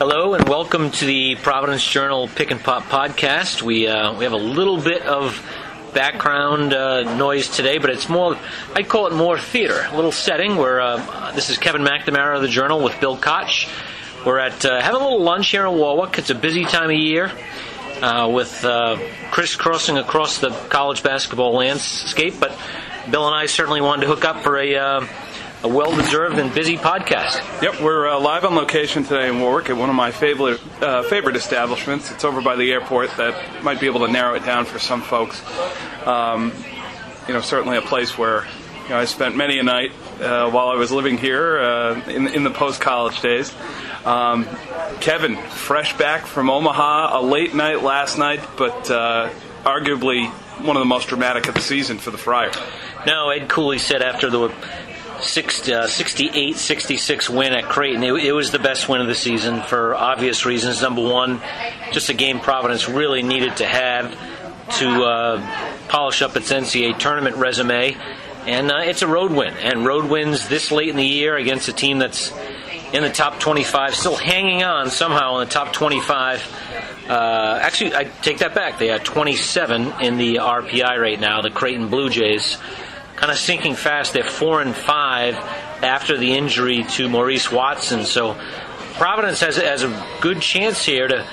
Hello and welcome to the Providence Journal Pick and Pop podcast. We uh, we have a little bit of background uh, noise today, but it's more I'd call it more theater, a little setting where uh, this is Kevin McNamara of the Journal with Bill Koch. We're at uh, having a little lunch here in Warwick. It's a busy time of year. Uh, with uh, crisscrossing across the college basketball landscape, but Bill and I certainly wanted to hook up for a a well deserved and busy podcast. Yep, we're uh, live on location today in Warwick at one of my favorite uh, favorite establishments. It's over by the airport. That might be able to narrow it down for some folks. Um, you know, certainly a place where you know, I spent many a night uh, while I was living here uh, in, in the post college days. Um, Kevin, fresh back from Omaha, a late night last night, but uh, arguably one of the most dramatic of the season for the Friars. No, Ed Cooley said after the six, uh, 68 66 win at Creighton. It, it, was the best win of the season for obvious reasons. Number one, just a game Providence really needed to have to uh, polish up its NCAA tournament resume. And uh, it's a road win. And road wins this late in the year against a team that's in the top 25, still hanging on somehow in the top 25. Uh, actually, I take that back. They are 27 in the RPI right now, the Creighton Blue Jays kind of sinking fast. They're four and five after the injury to Maurice Watson. So Providence has, has a good chance here to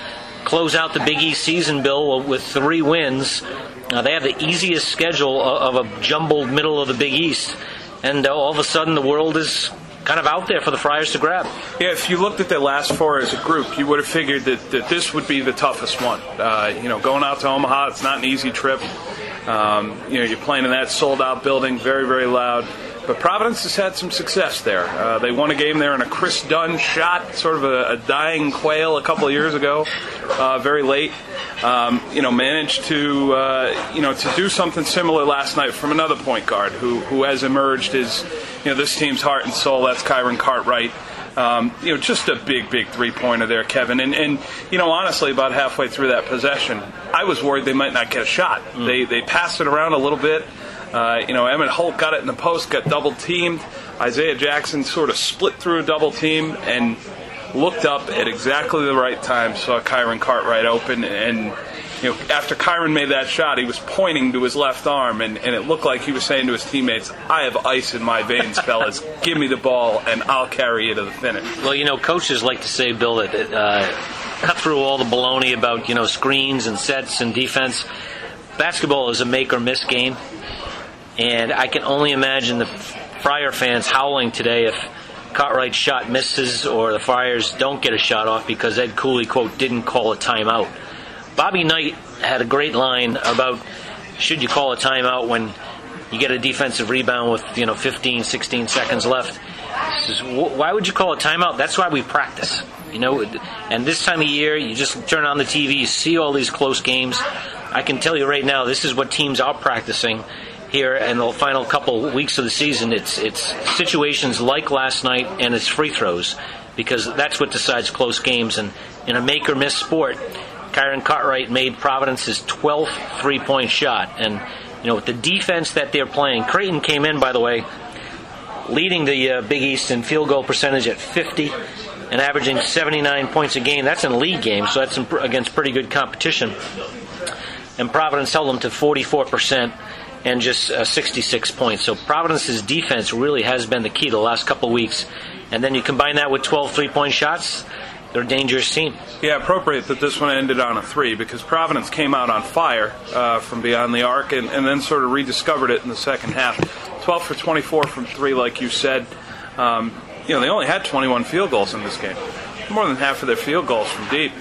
close out the Big East season, Bill, with three wins. They have the easiest schedule of, of, a jumbled middle of the Big East. And uh, all of a sudden, the world is kind of out there for the Friars to grab. Yeah, if you looked at their last four as a group, you would have figured that, that this would be the toughest one. Uh, you know, going out to Omaha, it's not an easy trip. Um, you know, you're playing in that sold out building, very, very loud. But Providence has had some success there. Uh, they won a game there in a Chris Dunn shot, sort of a, a dying quail a couple of years ago, uh, very late. Um, you know, managed to uh, you know to do something similar last night from another point guard who who has emerged as you know this team's heart and soul. That's Kyron Cartwright. Um, you know, just a big, big three pointer there, Kevin. And, and, you know, honestly, about halfway through that possession, I was worried they might not get a shot. Mm. They, they passed it around a little bit. Uh, you know, Emmitt Holt got it in the post, got double teamed. Isaiah Jackson sort of split through a double team and looked up at exactly the right time, saw Kyron Cartwright open, and you know, after Kyron made that shot, he was pointing to his left arm, and, and it looked like he was saying to his teammates, I have ice in my veins, fellas. Give me the ball, and I'll carry you to the finish. Well, you know, coaches like to say, Bill, that uh, cut through all the baloney about, you know, screens and sets and defense. Basketball is a make or miss game, and I can only imagine the Friar fans howling today if Cartwright's shot misses or the Friars don't get a shot off because Ed Cooley, quote, didn't call a timeout. Bobby Knight had a great line about should you call a timeout when you get a defensive rebound with you know 15, 16 seconds left. Says, why would you call a timeout? That's why we practice. You know, and this time of year, you just turn on the TV, you see all these close games. I can tell you right now, this is what teams are practicing here in the final couple weeks of the season. It's it's situations like last night, and it's free throws because that's what decides close games. And in a make or miss sport, Kyron Cartwright made Providence's 12th three point shot. And, you know, with the defense that they're playing, Creighton came in, by the way, leading the uh, Big East in field goal percentage at 50 and averaging 79 points a game. That's in league games, so that's against pretty good competition. And Providence held them to 44% and just uh, 66 points. So Providence's defense really has been the key the last couple weeks. And then you combine that with 12 three point shots they're a dangerous team. Yeah, appropriate that this one ended on a three because Providence came out on fire uh, from beyond the arc and, and, then sort of rediscovered it in the second half. 12 for 24 from three, like you said. Um, you know, they only had 21 field goals in this game. More than half of their field goals from deep.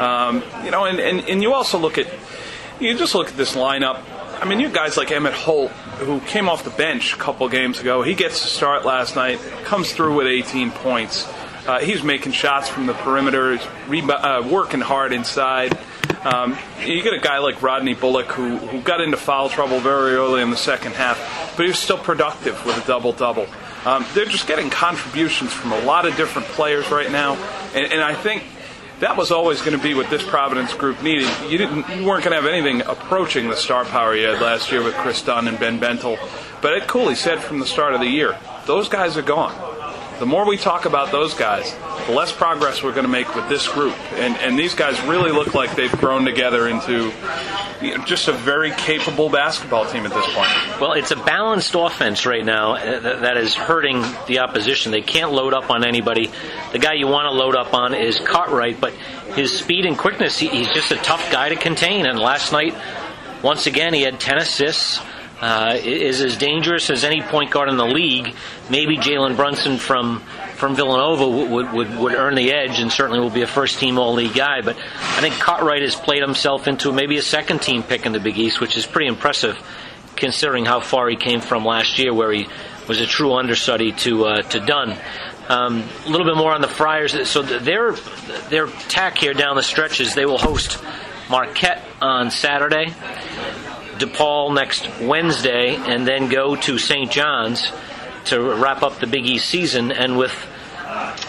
Um, you know, and, and, and you also look at, you just look at this lineup. I mean, you guys like Emmitt Holt, who came off the bench a couple games ago. He gets to start last night, comes through with 18 points. Uh, he's making shots from the perimeter, uh, working hard inside. Um, you get a guy like Rodney Bullock who, who got into foul trouble very early in the second half, but he was still productive with a double double. Um, they're just getting contributions from a lot of different players right now, and, and I think that was always going to be what this Providence group needed. You didn't, you weren't going to have anything approaching the star power you had last year with Chris Dunn and Ben Bentil. But Ed Cooley said from the start of the year, those guys are gone the more we talk about those guys, the less progress we're going to make with this group. And, and these guys really look like they've grown together into you know, just a very capable basketball team at this point. Well, it's a balanced offense right now uh, that is hurting the opposition. They can't load up on anybody. The guy you want to load up on is Cartwright, but his speed and quickness, he's just a tough guy to contain. And last night, once again, he had 10 assists. Uh, is as dangerous as any point guard in the league. Maybe Jalen Brunson from from Villanova would, would, would earn the edge and certainly will be a first team All League guy. But I think Cartwright has played himself into maybe a second team pick in the Big East, which is pretty impressive considering how far he came from last year, where he was a true understudy to uh, to Dunn. Um, a little bit more on the Friars. So their their tack here down the stretch is they will host Marquette on Saturday. DePaul next Wednesday, and then go to St. John's to wrap up the Big East season. And with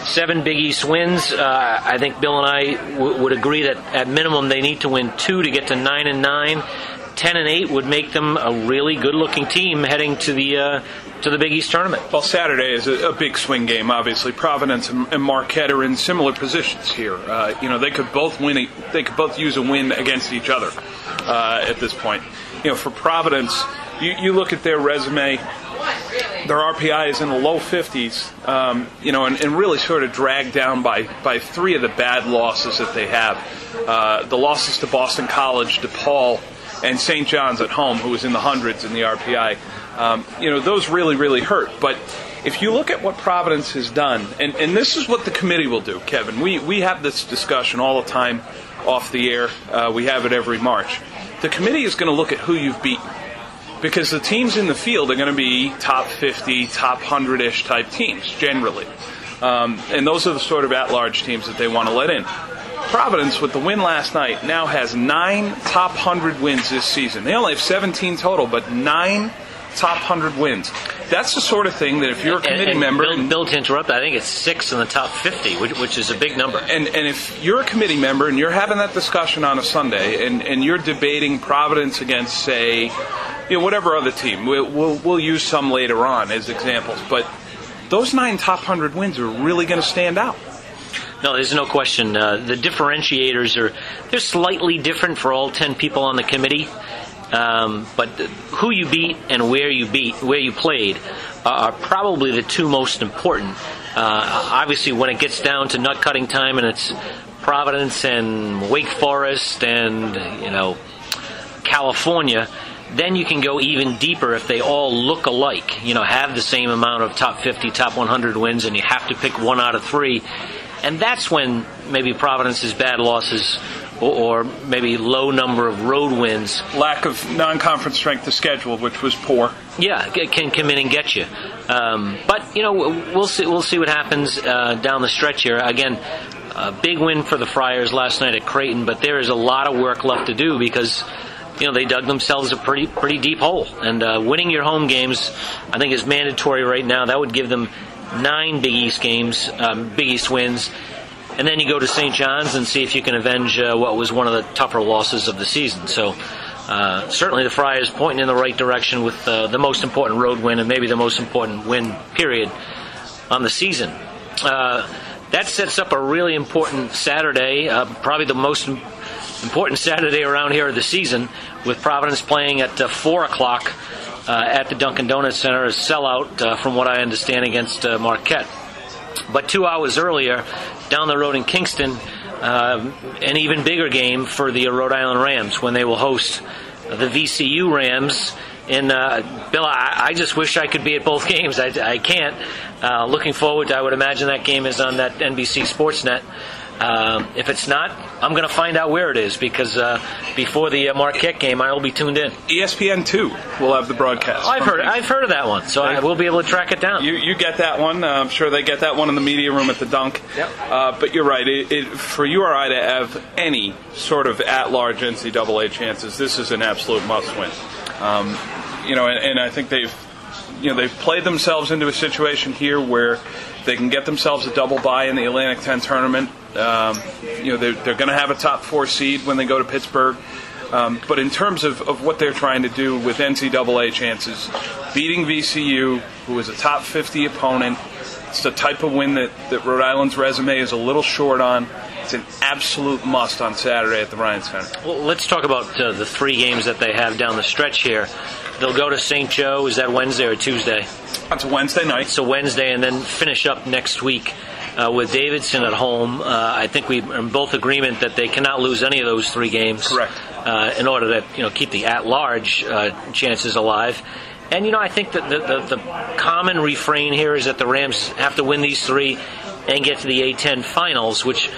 seven Big East wins, uh, I think Bill and I w- would agree that at minimum they need to win two to get to nine and nine. Ten and eight would make them a really good-looking team heading to the uh, to the Big East tournament. Well, Saturday is a, a big swing game. Obviously, Providence and, and, Marquette are in similar positions here. Uh, you know, they could both win. A, they could both use a win against each other uh, at this point you know, for Providence, you, you look at their resume, their RPI is in the low 50s, um, you know, and, and, really sort of dragged down by, by three of the bad losses that they have. Uh, the losses to Boston College, DePaul, and St. John's at home, who was in the hundreds in the RPI. Um, you know, those really, really hurt. But if you look at what Providence has done, and, and this is what the committee will do, Kevin, we, we have this discussion all the time off the air. Uh, we have it every March the committee is going to look at who you've beaten because the teams in the field are going to be top 50, top 100 ish type teams generally. Um, and those are the sort of at large teams that they want to let in. Providence, with the win last night, now has nine top 100 wins this season. They only have 17 total, but nine top 100 wins. That's the sort of thing that if you're a committee and, and member. Bill, Bill, to interrupt, I think it's six in the top 50, which, which, is a big number. And, and if you're a committee member and you're having that discussion on a Sunday and, and you're debating Providence against, say, you know, whatever other team, we'll, we'll, we'll use some later on as examples, but those nine top 100 wins are really going to stand out. No, there's no question. Uh, the differentiators are they're slightly different for all ten people on the committee. Um, but who you beat and where you beat, where you played, are probably the two most important. Uh, obviously, when it gets down to nut cutting time and it's Providence and Wake Forest and you know California, then you can go even deeper if they all look alike. You know, have the same amount of top 50, top 100 wins, and you have to pick one out of three. And that's when maybe Providence's bad losses or, maybe low number of road wins. Lack of non-conference strength of schedule, which was poor. Yeah, can come in and get you. Um, but you know, we'll see. We'll see what happens uh, down the stretch here. Again, a big win for the Friars last night at Creighton, but there is a lot of work left to do because you know they dug themselves a pretty pretty deep hole. And uh, winning your home games, I think, is mandatory right now. That would give them nine Big East games, um, Big East wins and then you go to St. John's and see if you can avenge uh, what was one of the tougher losses of the season. So. Uh, certainly, the Friars pointing in the right direction with uh, the most important road win and maybe the most important win period on the season. Uh, that sets up a really important Saturday, uh, probably the most important Saturday around here of the season, with Providence playing at uh, 4 o'clock uh, at the Dunkin' Donuts Center, a sellout, from what I understand, against Marquette. But two hours earlier, down the road in Kingston, uh, an even bigger game for the Rhode Island Rams when they will host the VCU Rams. And uh, Bill, I, I, just wish I could be at both games. I, I can't. Uh, looking forward, to, I would imagine that game is on that NBC Sportsnet. Um, if it's not, I'm going to find out where it is because uh, before the uh, Marquette game, I will be tuned in. ESPN two will have the broadcast. I've heard I've heard of that one, so I will be able to track it down. You, you get that one. Uh, I'm sure they get that one in the media room at the Dunk. Yep. Uh, but you're right. It, it, for URI to have any sort of at-large NCAA chances, this is an absolute must-win. Um, you know, and, and I think they've you know they've played themselves into a situation here where they can get themselves a double bye in the Atlantic 10 tournament. Um, you know, they're, they're going to have a top four seed when they go to Pittsburgh. Um, but in terms of, of what they're trying to do with NCAA chances, beating VCU, who is a top 50 opponent, It's the type of win that, that Rhode Island's resume is a little short on. It's an absolute must on Saturday at the Ryan Center. Well, let's talk about uh, the three games that they have down the stretch here. They'll go to St. Joe. Is that Wednesday or Tuesday? That's a Wednesday night. So Wednesday, and then finish up next week uh, with Davidson at home. Uh, I think we are in both agreement that they cannot lose any of those three games. Correct. Uh, in order to you know keep the at-large uh, chances alive. And you know, I think that the, the, the common refrain here is that the Rams have to win these three and get to the A10 finals, which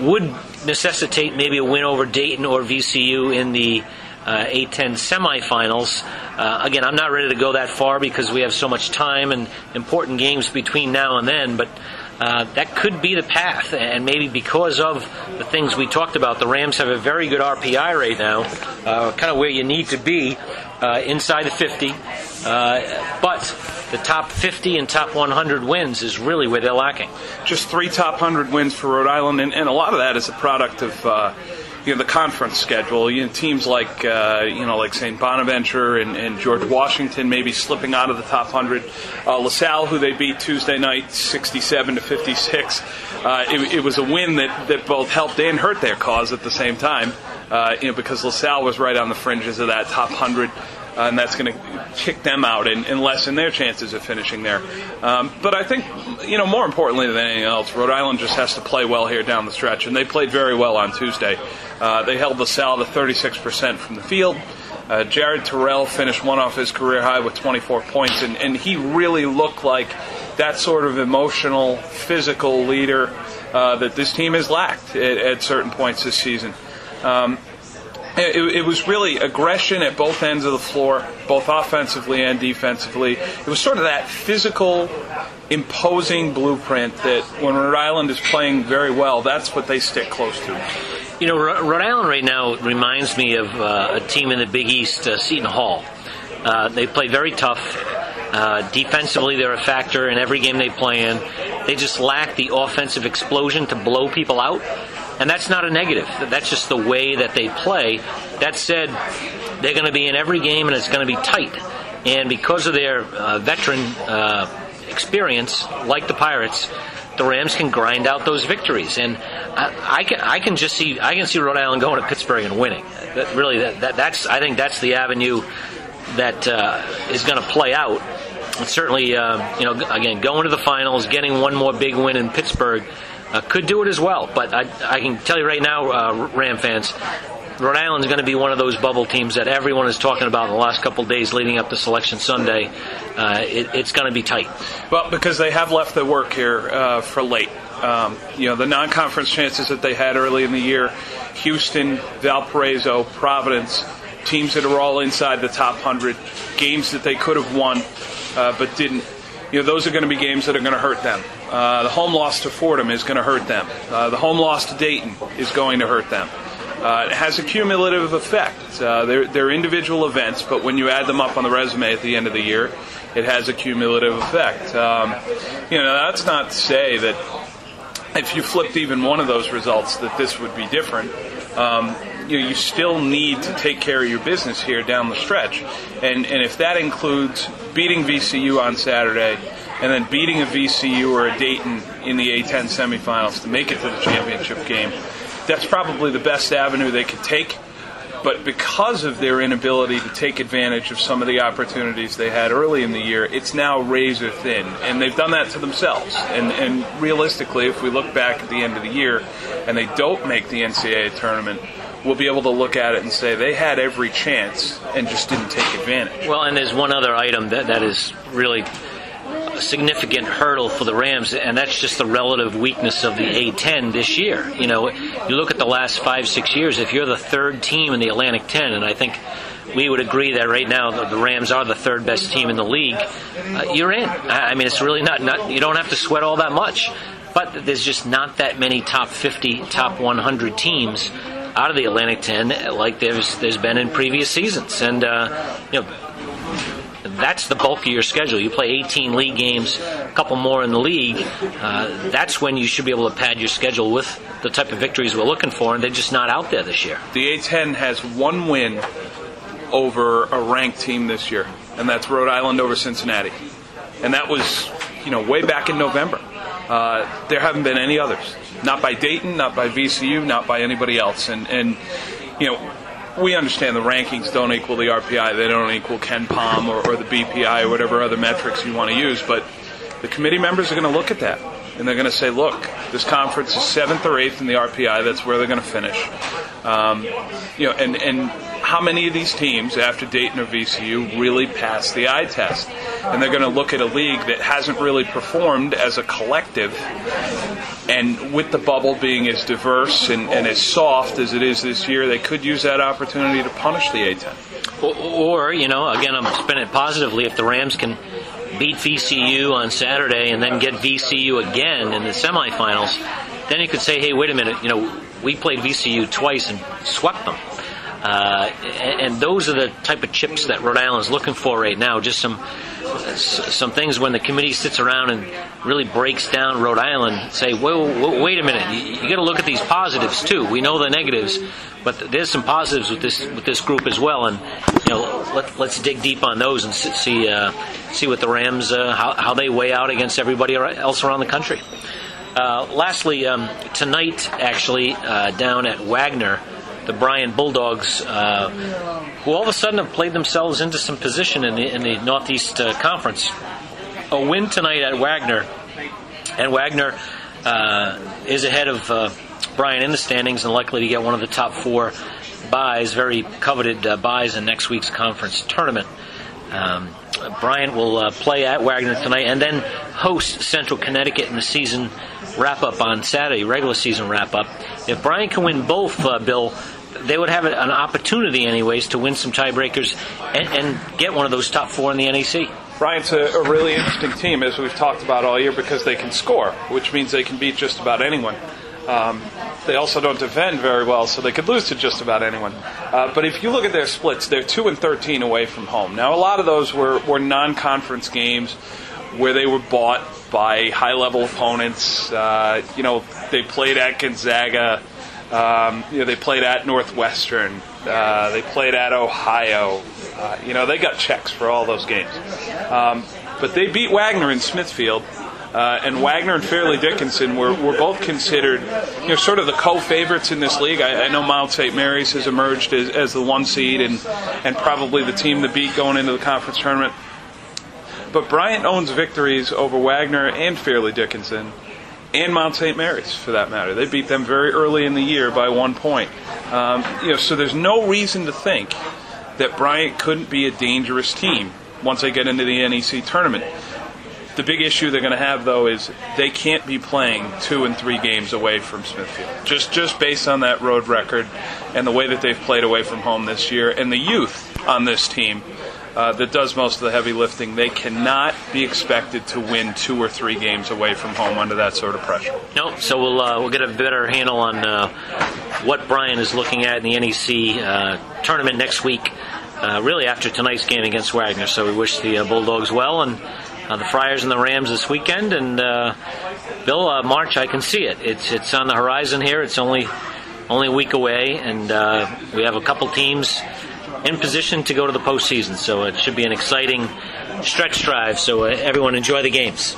would necessitate maybe a win over Dayton or VCU in the uh, A10 semifinals. Uh, again, I'm not ready to go that far because we have so much time and important games between now and then, but uh, that could be the path. And maybe because of the things we talked about, the Rams have a very good RPI right now, uh, kind of where you need to be uh, inside the 50. Uh, but the top 50 and top 100 wins is really where they're lacking. Just three top 100 wins for Rhode Island, and, and a lot of that is a product of uh, you know the conference schedule. You know, teams like uh, you know like St. Bonaventure and, and, George Washington maybe slipping out of the top 100. Uh, LaSalle, who they beat Tuesday night, 67 to 56. Uh, it, it, was a win that, that both helped and hurt their cause at the same time. Uh, you know because LaSalle was right on the fringes of that top 100 uh, and that's going to kick them out and, and, lessen their chances of finishing there. Um, but I think, you know, more importantly than anything else, Rhode Island just has to play well here down the stretch, and they played very well on Tuesday. Uh, they held the LaSalle to 36% from the field. Uh, Jared Terrell finished one off his career high with 24 points, and, and he really looked like that sort of emotional, physical leader uh, that this team has lacked at, at certain points this season. Um, it, it, was really aggression at both ends of the floor, both offensively and defensively. It was sort of that physical, imposing blueprint that when Rhode Island is playing very well, that's what they stick close to. You know, Rhode Island right now reminds me of uh, a team in the Big East, uh, Seton Hall. Uh, they play very tough. Uh, defensively, they're a factor in every game they play in. They just lack the offensive explosion to blow people out. And that's not a negative. That's just the way that they play. That said, they're going to be in every game and it's going to be tight. And because of their uh, veteran uh, experience, like the Pirates, the Rams can grind out those victories. And I, I, can I can just see I can see Rhode Island going to Pittsburgh and winning. That, really, that, that, that's I think that's the avenue that uh, is going to play out. And certainly, uh, you know, again, going to the finals, getting one more big win in Pittsburgh uh, could do it as well. But I, I can tell you right now, uh, Ram fans, Rhode Island is going to be one of those bubble teams that everyone is talking about in the last couple days leading up to Selection Sunday. Uh, it, it's going to be tight. Well, because they have left the work here uh, for late. Um, you know, the non conference chances that they had early in the year Houston, Valparaiso, Providence, teams that are all inside the top 100, games that they could have won uh, but didn't. You know, those are going to be games that are going to hurt them. Uh, the home loss to Fordham is going to hurt them. Uh, the home loss to Dayton is going to hurt them. Uh, it has a cumulative effect. Uh, they're, they're individual events, but when you add them up on the resume at the end of the year, it has a cumulative effect. Um, you know, that's not to say that if you flipped even one of those results, that this would be different. Um, you, know, you still need to take care of your business here down the stretch, and and if that includes beating VCU on Saturday and then beating a VCU or a Dayton in the A10 semifinals to make it to the championship game. That's probably the best avenue they could take. But because of their inability to take advantage of some of the opportunities they had early in the year, it's now razor thin. And they've done that to themselves. And, and realistically, if we look back at the end of the year and they don't make the NCAA tournament, we'll be able to look at it and say they had every chance and just didn't take advantage. Well, and there's one other item that, that is really significant hurdle for the Rams, and that's just the relative weakness of the A10 this year. You know, you look at the last five, six years, if you're the third team in the Atlantic 10, and I think we would agree that right now the Rams are the third best team in the league, uh, you're in. I mean, it's really not, not, you don't have to sweat all that much. But there's just not that many top 50, top 100 teams out of the Atlantic 10 like there's there's been in previous seasons. And, uh, you know, that's the bulk of your schedule. You play 18 league games, a couple more in the league. Uh, that's when you should be able to pad your schedule with the type of victories we're looking for, and they're just not out there this year. The A10 has one win over a ranked team this year, and that's Rhode Island over Cincinnati. And that was you know, way back in November. Uh, there haven't been any others. Not by Dayton, not by VCU, not by anybody else. And, and you know, we understand the rankings don't equal the RPI, they don't equal KenPom or, or the BPI or whatever other metrics you want to use, but the committee members are going to look at that and they're going to say, look, this conference is seventh or eighth in the RPI. That's where they're going to finish. Um, you know, and and how many of these teams after Dayton or VCU really pass the eye test? And they're going to look at a league that hasn't really performed as a collective. And with the bubble being as diverse and, and as soft as it is this year, they could use that opportunity to punish the A10. Or, or you know, again, I'm spinning it positively. If the Rams can beat VCU on Saturday and then get VCU again in the semifinals, then you could say, hey, wait a minute, you know, we played VCU twice and swept them. Uh, and those are the type of chips that Rhode Island is looking for right now. Just some some things when the committee sits around and really breaks down Rhode Island. Say, whoa, wait a minute, you, you got to look at these positives too. We know the negatives, but there's some positives with this with this group as well. And you know, let, us dig deep on those and see uh, see what the Rams uh, how, how they weigh out against everybody else around the country. Uh, lastly, um, tonight actually uh, down at Wagner the Bryant Bulldogs, uh, who all of a sudden have played themselves into some position in the, in the Northeast uh, Conference. A win tonight at Wagner, and Wagner uh, is ahead of uh, Bryant in the standings and likely to get one of the top four byes, very coveted uh, byes in next week's conference tournament. Um, Bryant will uh, play at Wagner tonight and then host Central Connecticut in the season wrap up on Saturday, regular season wrap up. If Bryant can win both, uh, Bill, they would have an opportunity, anyways, to win some tiebreakers and, and get one of those top four in the NEC. Bryant's a, a, really interesting team, as we've talked about all year, because they can score, which means they can beat just about anyone. Um, they also don't defend very well, so they could lose to just about anyone. Uh, but if you look at their splits, they're two and thirteen away from home. Now, a lot of those were, were non-conference games where they were bought by high-level opponents. Uh, you know, they played at Gonzaga. Um, you know, they played at Northwestern. Uh, they played at Ohio. Uh, you know, they got checks for all those games. Um, but they beat Wagner in Smithfield. Uh, and Wagner and Fairleigh Dickinson were, were both considered, you know, sort of the co-favorites in this league. I, I know Mount St. Mary's has emerged as, as the one seed and, and probably the team to beat going into the conference tournament. But Bryant owns victories over Wagner and Fairleigh Dickinson and Mount St. Mary's, for that matter. They beat them very early in the year by one point. Um, you know, so there's no reason to think that Bryant couldn't be a dangerous team once they get into the NEC tournament. The big issue they're going to have, though, is they can't be playing two and three games away from Smithfield. Just just based on that road record and the way that they've played away from home this year, and the youth on this team uh, that does most of the heavy lifting, they cannot be expected to win two or three games away from home under that sort of pressure. No, so we'll uh, we'll get a better handle on uh, what Bryant is looking at in the NEC uh, tournament next week. Uh, really, after tonight's game against Wagner, so we wish the Bulldogs well and the Friars and the Rams this weekend. And Bill, March, I can see it. It's it's on the horizon here. It's only only a week away, and we have a couple teams in position to go to the postseason. So it should be an exciting stretch drive. So uh, everyone enjoy the games.